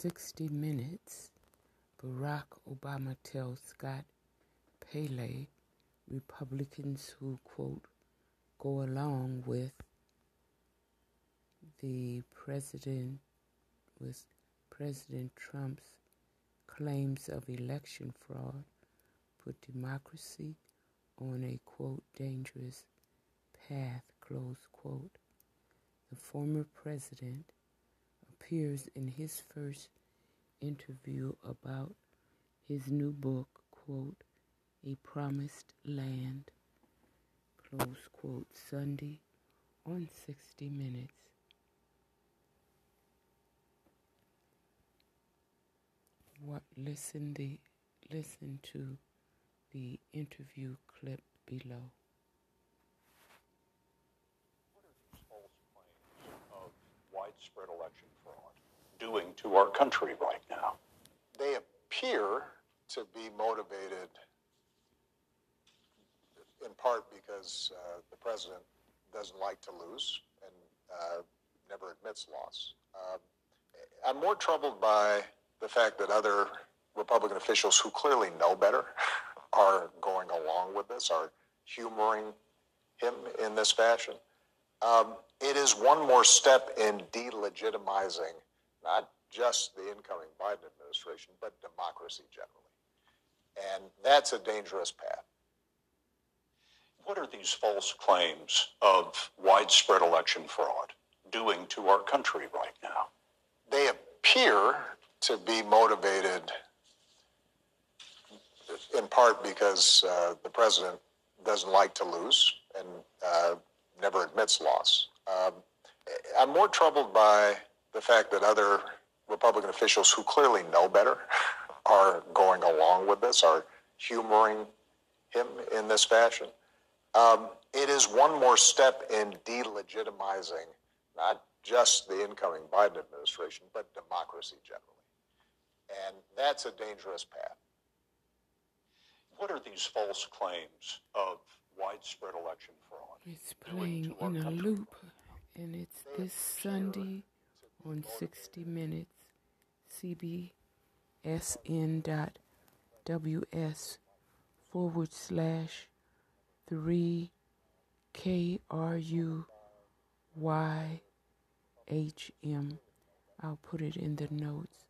60 Minutes, Barack Obama tells Scott Pelley Republicans who, quote, go along with the president, with President Trump's claims of election fraud put democracy on a, quote, dangerous path, close quote. The former president appears in his first interview about his new book, quote, A Promised Land, close quote, Sunday on 60 Minutes. What listen the listen to the interview clip below. widespread election doing to our country right now? They appear to be motivated in part because uh, the president doesn't like to lose and uh, never admits loss. Uh, I'm more troubled by the fact that other Republican officials who clearly know better are going along with this, are humoring him in this fashion. Um, it is one more step in delegitimizing not just the incoming Biden administration, but democracy generally. And that's a dangerous path. What are these false claims of widespread election fraud doing to our country right now? They appear to be motivated in part because uh, the president doesn't like to lose and uh, never admits loss. Um, I'm more troubled by the fact that other Republican officials who clearly know better are going along with this, are humoring him in this fashion. Um, it is one more step in delegitimizing not just the incoming Biden administration, but democracy generally. And that's a dangerous path. What are these false claims of widespread election fraud? It's playing in a loop, and it's this Sunday on 60 Minutes, cbsn.ws forward slash 3 K R U Y H M. I'll put it in the notes.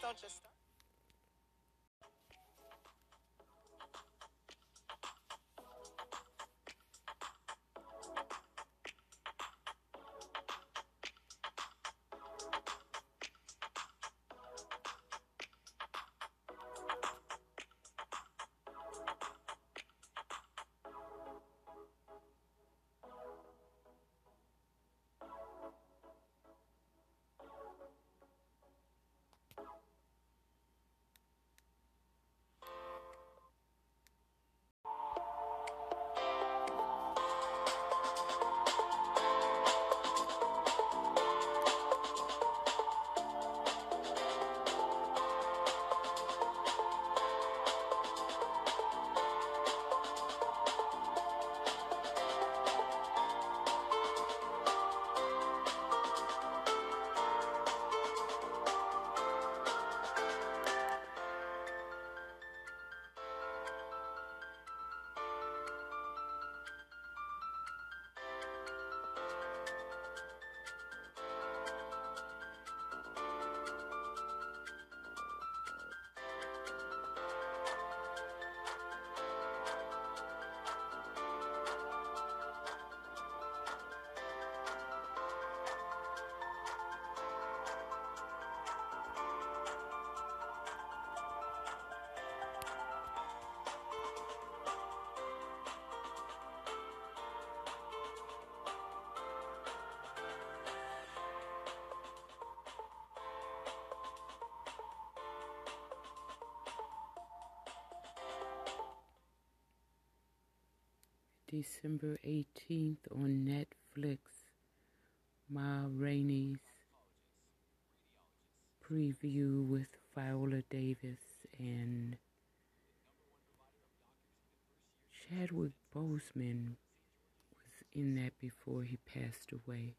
Don't just December 18th on Netflix. Ma Rainey's preview with Viola Davis and Chadwick Boseman was in that before he passed away.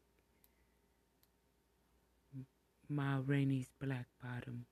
Ma Rainey's Black Bottom.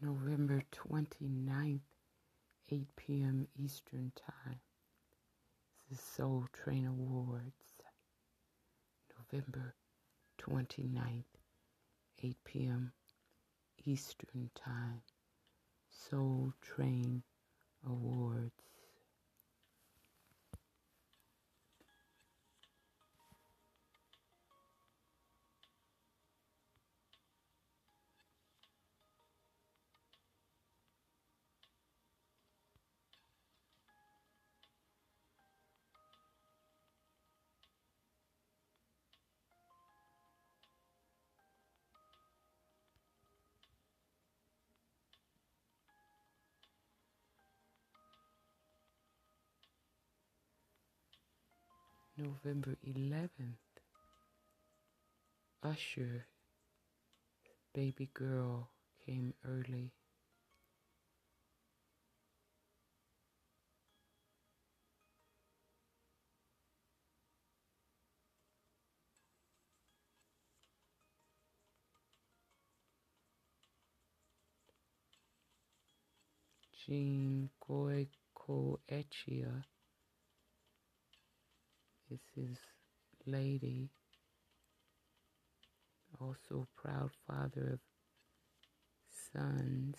November 29th, 8 p.m. Eastern Time. This is Soul Train Awards. November 29th, 8 p.m. Eastern Time. Soul Train Awards. November 11th, Usher, baby girl, came early. Jean Goicoechea is his lady, also proud father of sons.